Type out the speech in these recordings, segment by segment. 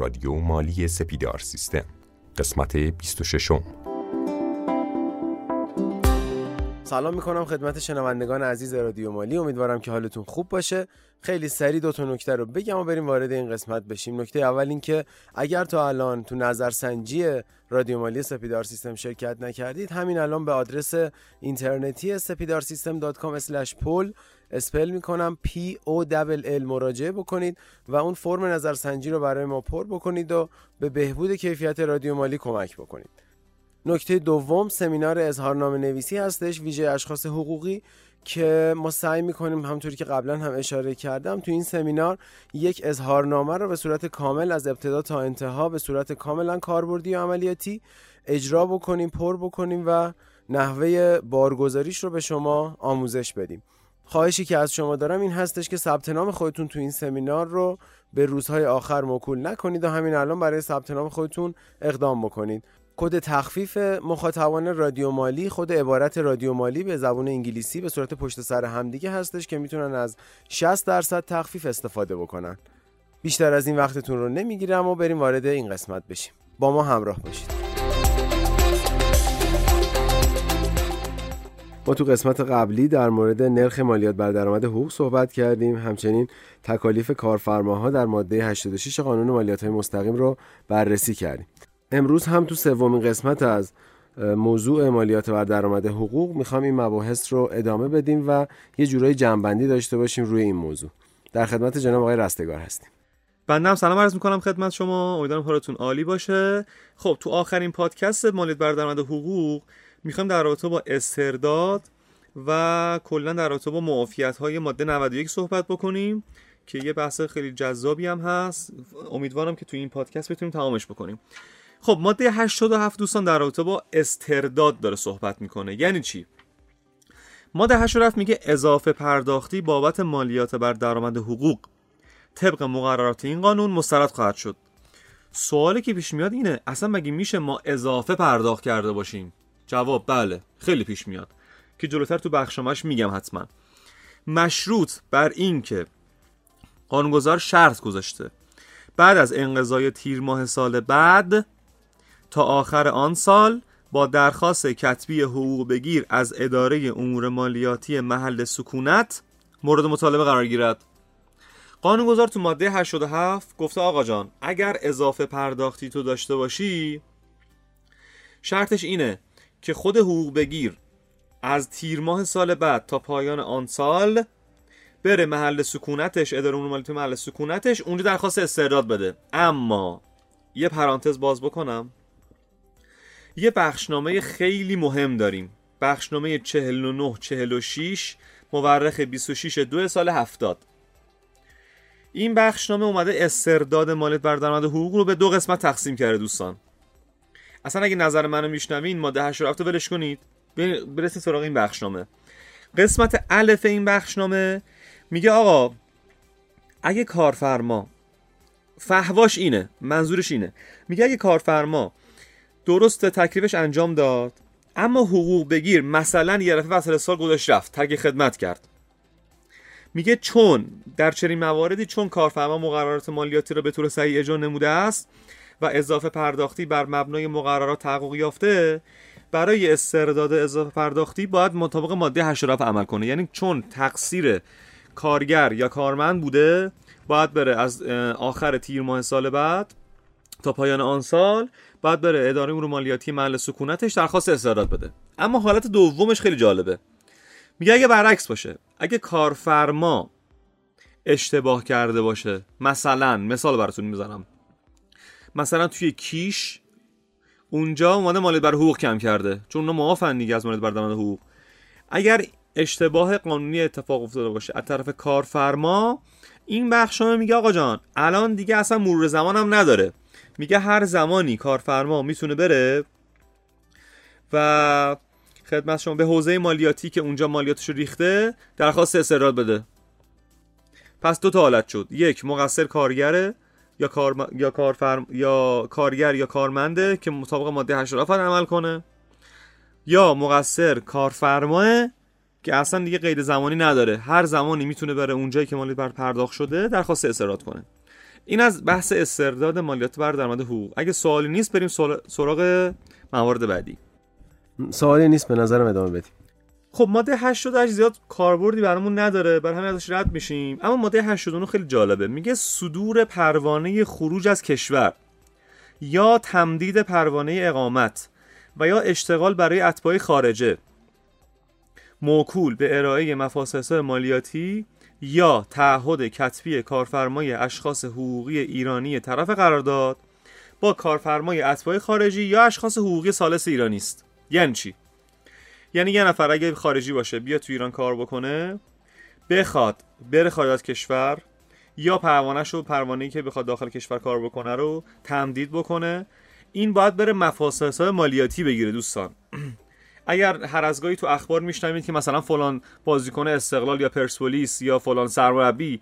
رادیو مالی سپیدار سیستم. قسمت 26 سلام می‌کنم خدمت شنوندگان عزیز رادیو مالی. امیدوارم که حالتون خوب باشه. خیلی سریع دو تا نکته رو بگم و بریم وارد این قسمت بشیم. نکته اول این که اگر تا الان تو نظرسنجی رادیو مالی سپیدار سیستم شرکت نکردید همین الان به آدرس اینترنتی سپیدار سیستم پول اسپل می‌کنم. P O L مراجعه بکنید و اون فرم نظرسنجی رو برای ما پر بکنید و به بهبود کیفیت رادیو مالی کمک بکنید. نکته دوم سمینار اظهارنامه نویسی هستش ویژه اشخاص حقوقی که ما سعی می‌کنیم همطوری که قبلا هم اشاره کردم تو این سمینار یک اظهارنامه رو به صورت کامل از ابتدا تا انتها به صورت کاملا کاربردی و عملیاتی اجرا بکنیم پر بکنیم و نحوه بارگذاریش رو به شما آموزش بدیم. خواهشی که از شما دارم این هستش که ثبت نام خودتون تو این سمینار رو به روزهای آخر مکول نکنید و همین الان برای ثبت نام خودتون اقدام بکنید. کد تخفیف مخاطبان رادیو مالی خود عبارت رادیو مالی به زبان انگلیسی به صورت پشت سر همدیگه هستش که می‌تونن از 60 درصد تخفیف استفاده بکنن. بیشتر از این وقتتون رو نمی‌گیرم و بریم وارد این قسمت بشیم. با ما همراه باشید. ما تو قسمت قبلی در مورد نرخ مالیات بر درآمد حقوق صحبت کردیم. همچنین تکالیف کارفرماها در ماده 86 قانون مالیات های مستقیم رو بررسی کردیم. امروز هم تو سومین قسمت از موضوع مالیات بر درآمد حقوق می‌خوام این مباحث رو ادامه بدیم و یه جورایی جنبندی داشته باشیم روی این موضوع. در خدمت جناب آقای رستگار هستیم. بنده هم سلام عرض می‌کنم خدمت شما. امیدوارم حالتون عالی باشه. خب تو آخرین پادکست مالیات بر درآمد حقوق می‌خوایم در رابطه با استرداد و کلا در رابطه با معافیت های ماده 91 صحبت بکنیم که یه بحث خیلی جذابی هم هست. امیدوارم که تو این پادکست بتونیم تمامش بکنیم. خب ماده 87 دوستان در رابطه با استرداد داره صحبت می‌کنه. یعنی چی؟ ماده 87 میگه اضافه پرداختی بابت مالیات بر درآمد حقوق. طبق مقررات این قانون مسترد خواهد شد. سوالی که پیش میاد اینه اصلا مگه میشه ما اضافه پرداخت کرده باشیم؟ جواب بله خیلی پیش میاد. که جلوتر تو بخشامش میگم حتما. مشروط بر این که قانونگذار شرط گذاشته. بعد از انقضای تیر ماه سال بعد تا آخر آن سال با درخواست کتبی حقوق بگیر از اداره امور مالیاتی محل سکونت مورد مطالبه قرار گیرد. قانونگذار تو ماده 87 گفته آقا جان اگر اضافه پرداختی تو داشته باشی شرطش اینه که خود حقوق بگیر از تیر ماه سال بعد تا پایان آن سال بره محل سکونتش اداره امور محل سکونتش اونجا درخواست استرداد بده. اما یه پرانتز باز بکنم. یه بخشنامه خیلی مهم داریم. بخشنامه 49 46 مورخ 26 دو سال 70 این بخشنامه اومده استرداد مالیات بر درآمد حقوق رو به دو قسمت تقسیم کرده دوستان. اصلا اگه نظر منو میشنوین ماده 87 ولش کنید. برسید سراغ این بخشنامه. قسمت الف این بخشنامه میگه آقا اگه کارفرما فهواش اینه منظورش اینه. میگه اگه کارفرما درست تکلیفش انجام داد اما حقوق بگیر مثلا یه رفعه وسط سال گذاشت رفت ترک خدمت کرد. میگه چون در چنین مواردی چون کارفرما مقررات مالیاتی را به طور صحیح اجرا نموده است و اضافه پرداختی بر مبنای مقررات تحقق یافته برای استرداد اضافه پرداختی باید مطابق ماده 87 عمل کنه. یعنی چون تقصیر کارگر یا کارمند بوده باید بره از آخر تیر ماه سال بعد تا پایان آن سال بعد بره اداره امور مالیاتی محل سکونتش درخواست استرداد بده. اما حالت دومش خیلی جالبه. میگه اگه برعکس باشه اگه کارفرما اشتباه کرده باشه مثلا مثال براتون می‌زنم. مثلا توی کیش اونجا اومده مالیات بر حقوق کم کرده. چون اونا معافن دیگه از مالیات بر حقوق. اگر اشتباه قانونی اتفاق افتاده باشه از طرف کارفرما این بخش میگه آقا جان الان دیگه اصلا مرور زمان هم نداره. میگه هر زمانی کارفرما می‌تونه بره و خدمت شما به حوزه مالیاتی که اونجا مالیاتش ریخته درخواست استرداد بده. پس دو تا حالت شد. یک مقصر کارگره. یا کار یا کارفرم یا کارگر یا کارمنده که مطابق ماده 87 عمل کنه. یا مقصر کارفرماه که اصلا دیگه قید زمانی نداره. هر زمانی می‌تونه بره اونجایی که مالیات بر پرداخت شده درخواست استرداد کنه. این از بحث استرداد مالیات بر درآمد حقوق. اگه سوالی نیست بریم سراغ موارد بعدی. سوالی نیست به نظرم ادامه بدیم. خب ماده 88 زیاد کاربردی برامون نداره برای همین ازش رد میشیم. اما ماده 89 خیلی جالبه. میگه صدور پروانه خروج از کشور یا تمدید پروانه اقامت و یا اشتغال برای اتباع خارجه. موکول به ارائه مفاسس مالیاتی یا تعهد کتبی کارفرمای اشخاص حقوقی ایرانی طرف قرارداد با کارفرمای اتباع خارجی یا اشخاص حقوقی سالس ایرانی است. یعنی چی؟ یعنی یه نفر اگه خارجی باشه بیا تو ایران کار بکنه بخواد بره خارج کشور یا پروانهش رو پروانه‌ای که بخواد داخل کشور کار بکنه رو تمدید بکنه. این باید بره مفاسس مالیاتی بگیره دوستان. اگر هر از گاهی تو اخبار میشنوید که مثلا فلان بازیکن استقلال یا پرسپولیس یا فلان سرمربی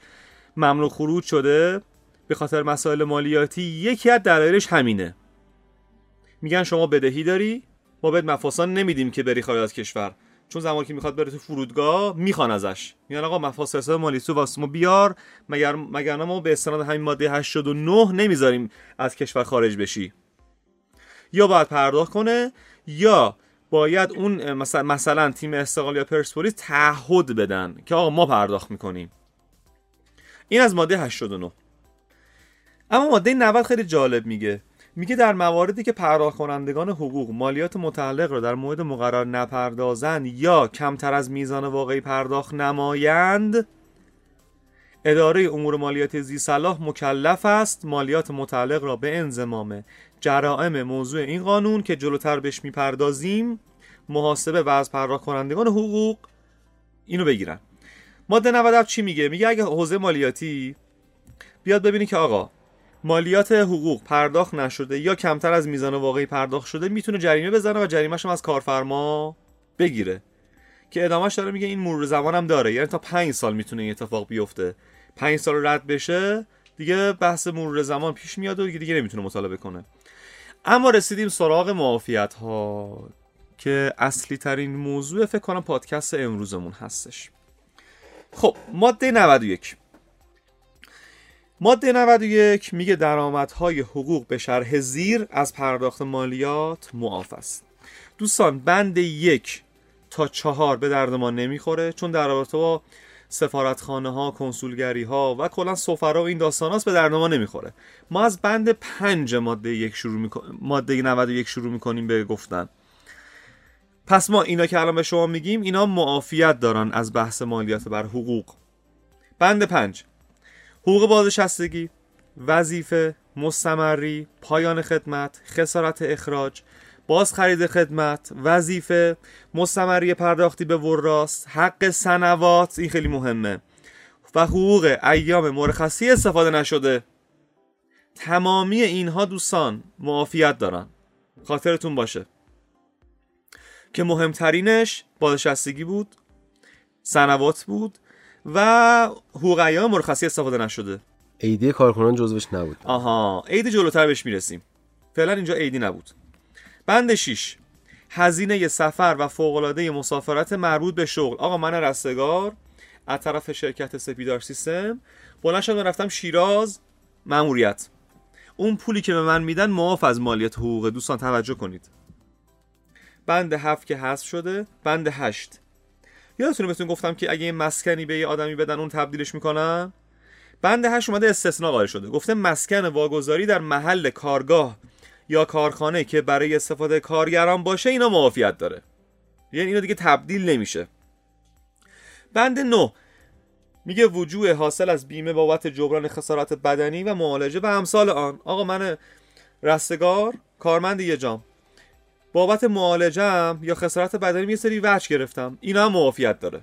ممنوع خروج شده به خاطر مسائل مالیاتی یکی از دلایلش همینه. میگن شما بدهی داری ما بهت مفاسان نمیدیم که بری خارج از کشور. چون زمانی که می‌خواد بره تو فرودگاه می‌خوان ازش. میگن آقا مفاسس مالی تو واسه ما بیار مگر مگر ما به استناد همین ماده 89 نمی‌ذاریم از کشور خارج بشی. یا باید پرداخت کنه یا باید اون مثلا, مثلا تیم استقلال یا پرسپولیس تعهد بدن که آقا ما پرداخت می‌کنیم. این از ماده 89 اما ماده 90 خیلی جالب میگه. میگه در مواردی که پرداخت حقوق مالیات متعلق را در مورد مقرر نپردازند یا کمتر از میزان واقعی پرداخت نمایند اداره امور مالیات زی صلاح مکلف است. مالیات متعلق را به انضمام جرائم موضوع این قانون که جلوتر بهش می‌پردازیم محاسبه و از پرداخت حقوق اینو بگیرن. ماده 97 چی میگه؟ میگه اگه حوزه مالیاتی بیاد ببینی که آقا مالیات حقوق پرداخت نشده یا کمتر از میزان واقعی پرداخت شده می‌تونه جریمه بزنه و جریمهش از کارفرما بگیره. که ادامهش داره میگه این مرور زمان هم داره. یعنی تا پنج سال می‌تونه این اتفاق بیفته. پنج سال رد بشه دیگه بحث مرور زمان پیش میاد و دیگه, دیگه نمی‌تونه مطالبه کنه اما رسیدیم سراغ معافیت ها که اصلی ترین موضوع فکر کنم پادکست امروزمون هستش. خب ماده 91 ماده 91 میگه درآمدهای حقوق به شرح زیر از پرداخت مالیات معاف است. دوستان بند یک تا چهار به درد ما نمی‌خوره چون در رابطه با سفارتخانه ها کنسولگری ها و کلا سفرا و این داستان هاست به درد ما نمی‌خوره. ما از بند پنج ماده یک شروع می‌کنیم ماده 91 شروع می‌کنیم به گفتن. پس ما اینا که الان به شما میگیم اینا معافیت دارن از بحث مالیات بر حقوق. بند پنج. حقوق بازنشستگی وظیفه مستمری پایان خدمت خسارت اخراج باز خرید خدمت وظیفه مستمری پرداختی به وراست حق سنوات این خیلی مهمه. و حقوق ایام مرخصی استفاده نشده. تمامی اینها دوستان معافیت دارن. خاطرتون باشه. که مهمترینش بازنشستگی بود سنوات بود و حقوق ایام مرخصی استفاده نشده. عیدی کارکنان جزوش نبود. آها عید جلوتر بهش می‌رسیم. فعلا اینجا عیدی نبود. بند 6 هزینه سفر و فوقالعاده مسافرت مربوط به شغل. آقا من رستگار از طرف شرکت سپیدار سیستم. بلند شدم رفتم شیراز. ماموریت اون پولی که به من میدن معاف از مالیات حقوق. دوستان توجه کنید. بند هفت که حذف شده. بند هشت. یادتونه بهتون گفتم که اگه مسکنی به یه آدمی بدن اون تبدیلش می‌کنن بند هشت اومده استثناء قائل شده. گفته مسکن واگذاری در محل کارگاه یا کارخانه که برای استفاده کارگران باشه اینا معافیت داره. یعنی اینا دیگه تبدیل نمیشه. بند نو میگه وجوه حاصل از بیمه بابت جبران خسارات بدنی و معالجه و امثال آن. آقا من رستگار کارمند یه جام. بابت معالجم یا خسارت بدنی یه سری وجه گرفتم. اینا هم معافیت داره.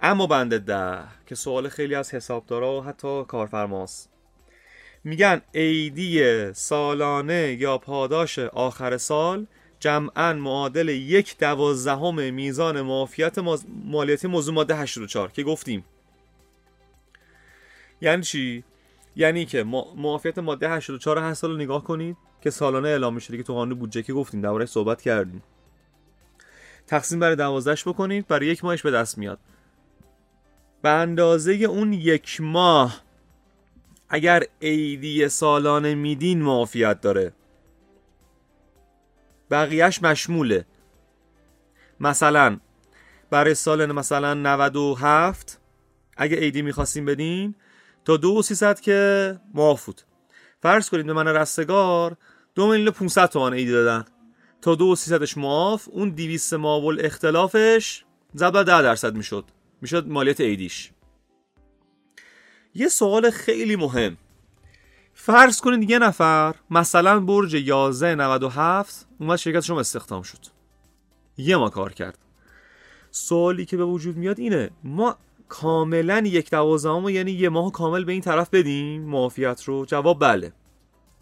اما بند ده که سوال خیلی از حسابدارا و حتی کارفرماست. میگن عیدی سالانه یا پاداش آخر سال جمعا معادل یک دوازدهم میزان معافیت مالیاتی موضوع ماده 84 که گفتیم. یعنی چی؟ یعنی که معافیت ماده 84 هر سال رو نگاه کنید. که سالانه اعلام میشه که تو قانون بودجه که گفتیم درباره صحبت کردیم. تقسیم برای دوازدهش بکنید برای یک ماهش به دست میاد. به اندازه اون یک ماه اگر عیدی سالانه میدین معافیت داره. بقیهش مشموله. مثلا برای سال مثلا 97 اگه عیدی می‌خواستیم بدین تا دو و که معاف بود. فرض کنید به من رستگار دو میلیون 500 تومان عیدی دادن. تا دو و سیصدش معاف اون دیویست ماول اختلافش زد ده درصد می‌شد. می‌شد مالیات عیدیش یه سوال خیلی مهم. فرض کنید یه نفر مثلا برج 1197 اومد شرکت شما استخدام شد. یه ما کار کرد. سوالی که به وجود میاد اینه ما کاملا یک دوازدهم یعنی یه ماه کامل به این طرف بدیم؟ معافیت رو؟ جواب بله.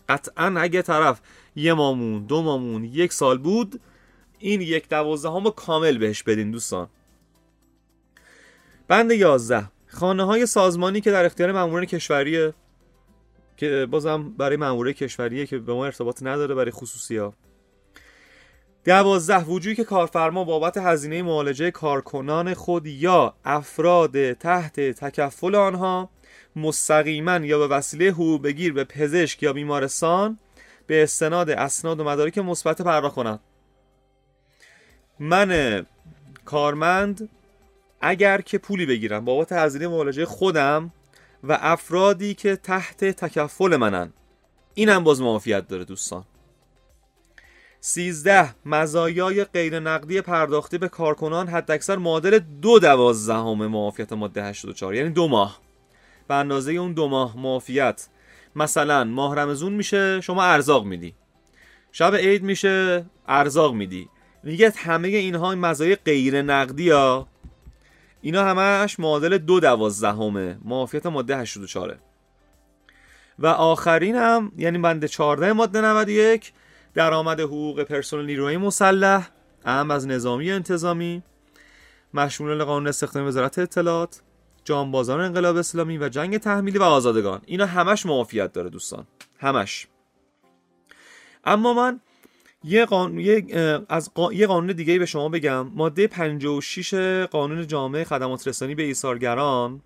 قطعا اگه طرف یه مامون دو مامون یک سال بود این یک دوازدهم کامل بهش بدین دوستان. بند 11 خانه های سازمانی که در اختیار ماموران کشوریه که بازم برای مامورای کشوریه که به ما ارتباط نداره برای خصوصی ها دوازده. وجودی که کارفرما بابت هزینه معالجه کارکنان خود یا افراد تحت تکفل آنها مستقیما یا به وسیله حقوق بگیر به پزشک یا بیمارستان به استناد اسناد و مدارک مثبت پرداخت کند من کارمند اگر که پولی بگیرم بابت هزینه معالجه خودم و افرادی که تحت تکفل منن. اینم باز معافیت داره دوستان. سیزده مزایای غیر نقدی پرداختی به کارکنان حداکثر معادل دو دوازدهم معافیت ماده 84 یعنی دو ماه. به اندازه اون دو ماه معافیت. مثلا ماه رمزون میشه شما ارزاق میدی. شب عید میشه ارزاق میدی. میگه همه اینها مزایای غیر نقدی ها. اینا همش معادل دو دوازدهمه. معافیت ماده 84 و آخرین هم یعنی بند 14 ماده 91 درآمد حقوق پرسنل نیروی مسلح اهم از نظامی انتظامی مشمول قانون استخدامی وزارت اطلاعات. جانبازان انقلاب اسلامی و جنگ تحمیلی و آزادگان. اینا همش معافیت داره دوستان. همش. اما من یه قانون از یه قانون دیگه به شما بگم. ماده 56 قانون جامعه خدمات رسانی به ایثارگران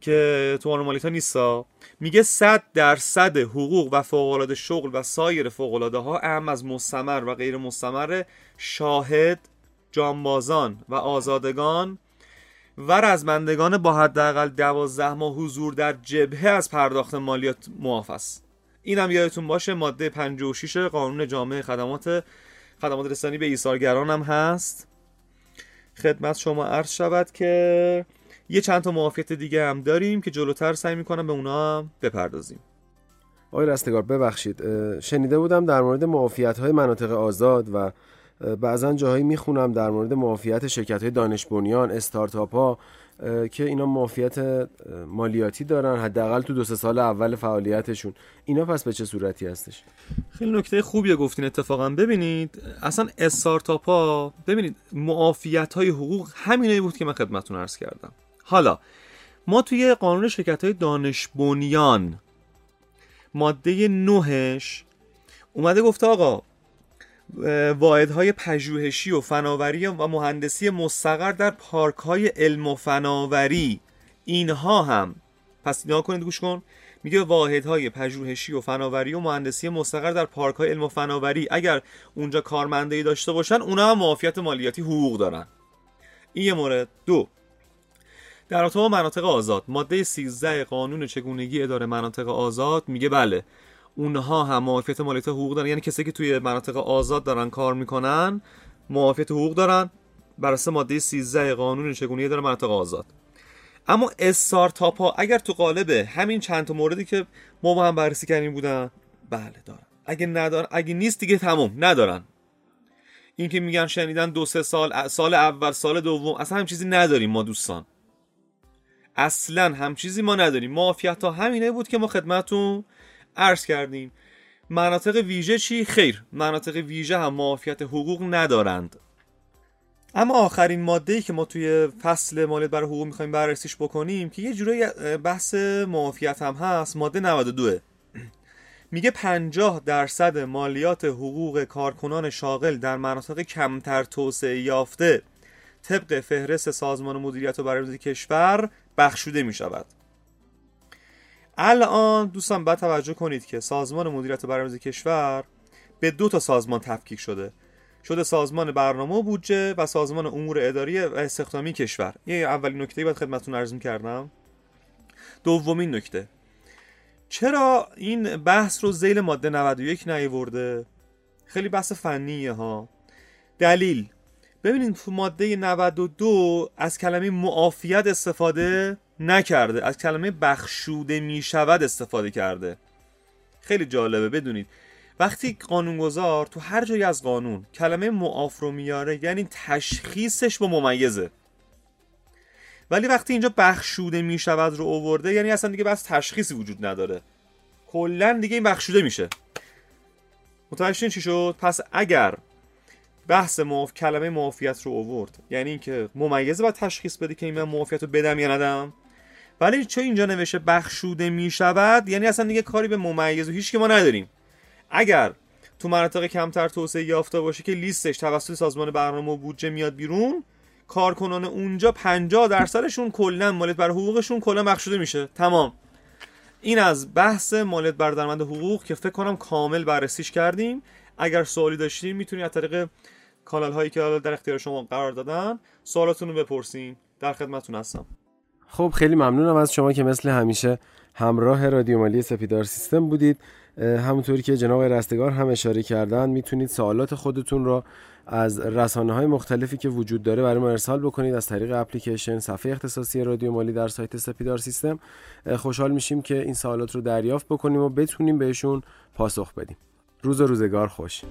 که تو مالیتا نیستا. میگه 100 درصد حقوق و فوق شغل و سایر فوق ها اهم از مستمر و غیر مستمر شاهد جانبازان و آزادگان و رزمندگان با حداقل 12 ماه حضور در جبهه از پرداخت مالیات معاف است. اینم یادتون باشه ماده 56 قانون جامعه خدمات خدمات رسانی به ایثارگران هم هست. خدمت شما عرض شود که یه چند تا معافیت دیگه هم داریم که جلوتر سعی می‌کنم به اونا هم بپردازیم. آقای رستگار ببخشید شنیده بودم در مورد معافیت های مناطق آزاد و بعضا جاهایی می‌خونم در مورد معافیت شرکت های دانش بنیان استارتاپ ها که اینا معافیت مالیاتی دارن حداقل تو دو سه سال اول فعالیتشون. اینا پس به چه صورتی هستش؟ خیلی نکته خوبیه گفتین اتفاقا. ببینید اصلا استارتاپ ها ببینید معافیت های حقوق همینه بود که من خدمتتون عرض کردم. حالا ما توی قانون شرکت های دانش بنیان ماده نهش اومده گفته آقا واحدهای پژوهشی و فناوری و مهندسی مستقر در پارک های علم و فناوری. اینها هم. پس نیا کنید گوش کن. میگه واحدهای پژوهشی و فناوری و مهندسی مستقر در پارک های علم و فناوری. اگر اونجا کارمندهی داشته باشن اونا هم معافیت مالیاتی حقوق دارن. این یه مورد. دو. در رابطه مناطق آزاد. ماده 13 قانون چگونگی اداره مناطق آزاد میگه بله. اونها هم معافیت مالیات حقوق دارن. یعنی کسی که توی مناطق آزاد دارن کار می‌کنن معافیت حقوق دارن. بر اساس ماده 13 قانون چگونگی اداره مناطق آزاد. اما استارتاپ ها اگر تو قالب همین چند تا موردی که ما با هم بررسی کردیم بودن بله دارن. اگه ندارن اگه نیست دیگه تموم ندارن. این که میگن شنیدن دو سه سال سال اول سال دوم اصلا هم چیزی نداریم ما دوستان. اصلا هم چیزی ما نداریم. معافیت ها همینه بود که ما خدمتون عرض کردیم مناطق ویژه چی؟ خیر مناطق ویژه هم معافیت حقوق ندارند. اما آخرین ماده که ما توی فصل مالیات برای حقوق می‌خوایم بررسیش بکنیم که یه جورایی بحث معافیت هم هست ماده 92 میگه 50 درصد مالیات حقوق کارکنان شاغل در مناطق کمتر توسعه یافته طبق فهرست سازمان مدیریت و برنامه‌ریزی کشور بخشوده می شود الان دوستان باید توجه کنید که سازمان مدیریت برنامه‌ریزی کشور به دو تا سازمان تفکیک شده. شده سازمان برنامه و بودجه و سازمان امور اداری و استخدامی کشور. یه اولین نکته باید خدمتتون عرض کردم دومین نکته. چرا این بحث رو زیل ماده 91 نیورده خیلی بحث فنیه ها. دلیل. ببینید تو ماده 92 از کلمه معافیت استفاده نکرده از کلمه بخشوده می شود استفاده کرده. خیلی جالبه بدونید. وقتی قانونگذار تو هر جایی از قانون کلمه معاف رو میاره یعنی تشخیصش با ممیزه. ولی وقتی اینجا بخشوده می شود رو اوورده یعنی اصلا دیگه بس تشخیصی وجود نداره. کلا دیگه این بخشوده میشه. متوجه چی شد؟ پس اگر بحث معاف کلمه معافیت رو اوورد یعنی اینکه ممیزه باید تشخیص بده که این من معافیت رو بدم یا ندم؟ ولی چه اینجا نوشته بخشوده می شود یعنی اصلا دیگه کاری به ممیز و هیچ که ما نداریم. اگر تو مناطق کمتر توسعه یافته باشه که لیستش توسط سازمان برنامه و بودجه میاد بیرون کارکنان اونجا 50 درصدشون کلا مالیات بر حقوقشون کلا بخشوده میشه. تمام. این از بحث مالیات بر درآمد حقوق که فکر کنم کامل بررسیش کردیم. اگر سوالی داشتین می‌تونید از طریق کانال هایی که در اختیار شما قرار دادن سوالاتون رو بپرسین. در خدمتتون هستم. خب خیلی ممنونم از شما که مثل همیشه همراه رادیو مالی سپیدار سیستم بودید. همونطوری که جناب رستگار هم اشاره کردن می‌تونید سوالات خودتون رو از رسانه های مختلفی که وجود داره برای ما ارسال بکنید. از طریق اپلیکیشن صفحه اختصاصی رادیو مالی در سایت سپیدار سیستم. خوشحال میشیم که این سوالات رو دریافت بکنیم و بتونیم بهشون پاسخ بدیم. روز و روزگار خوش.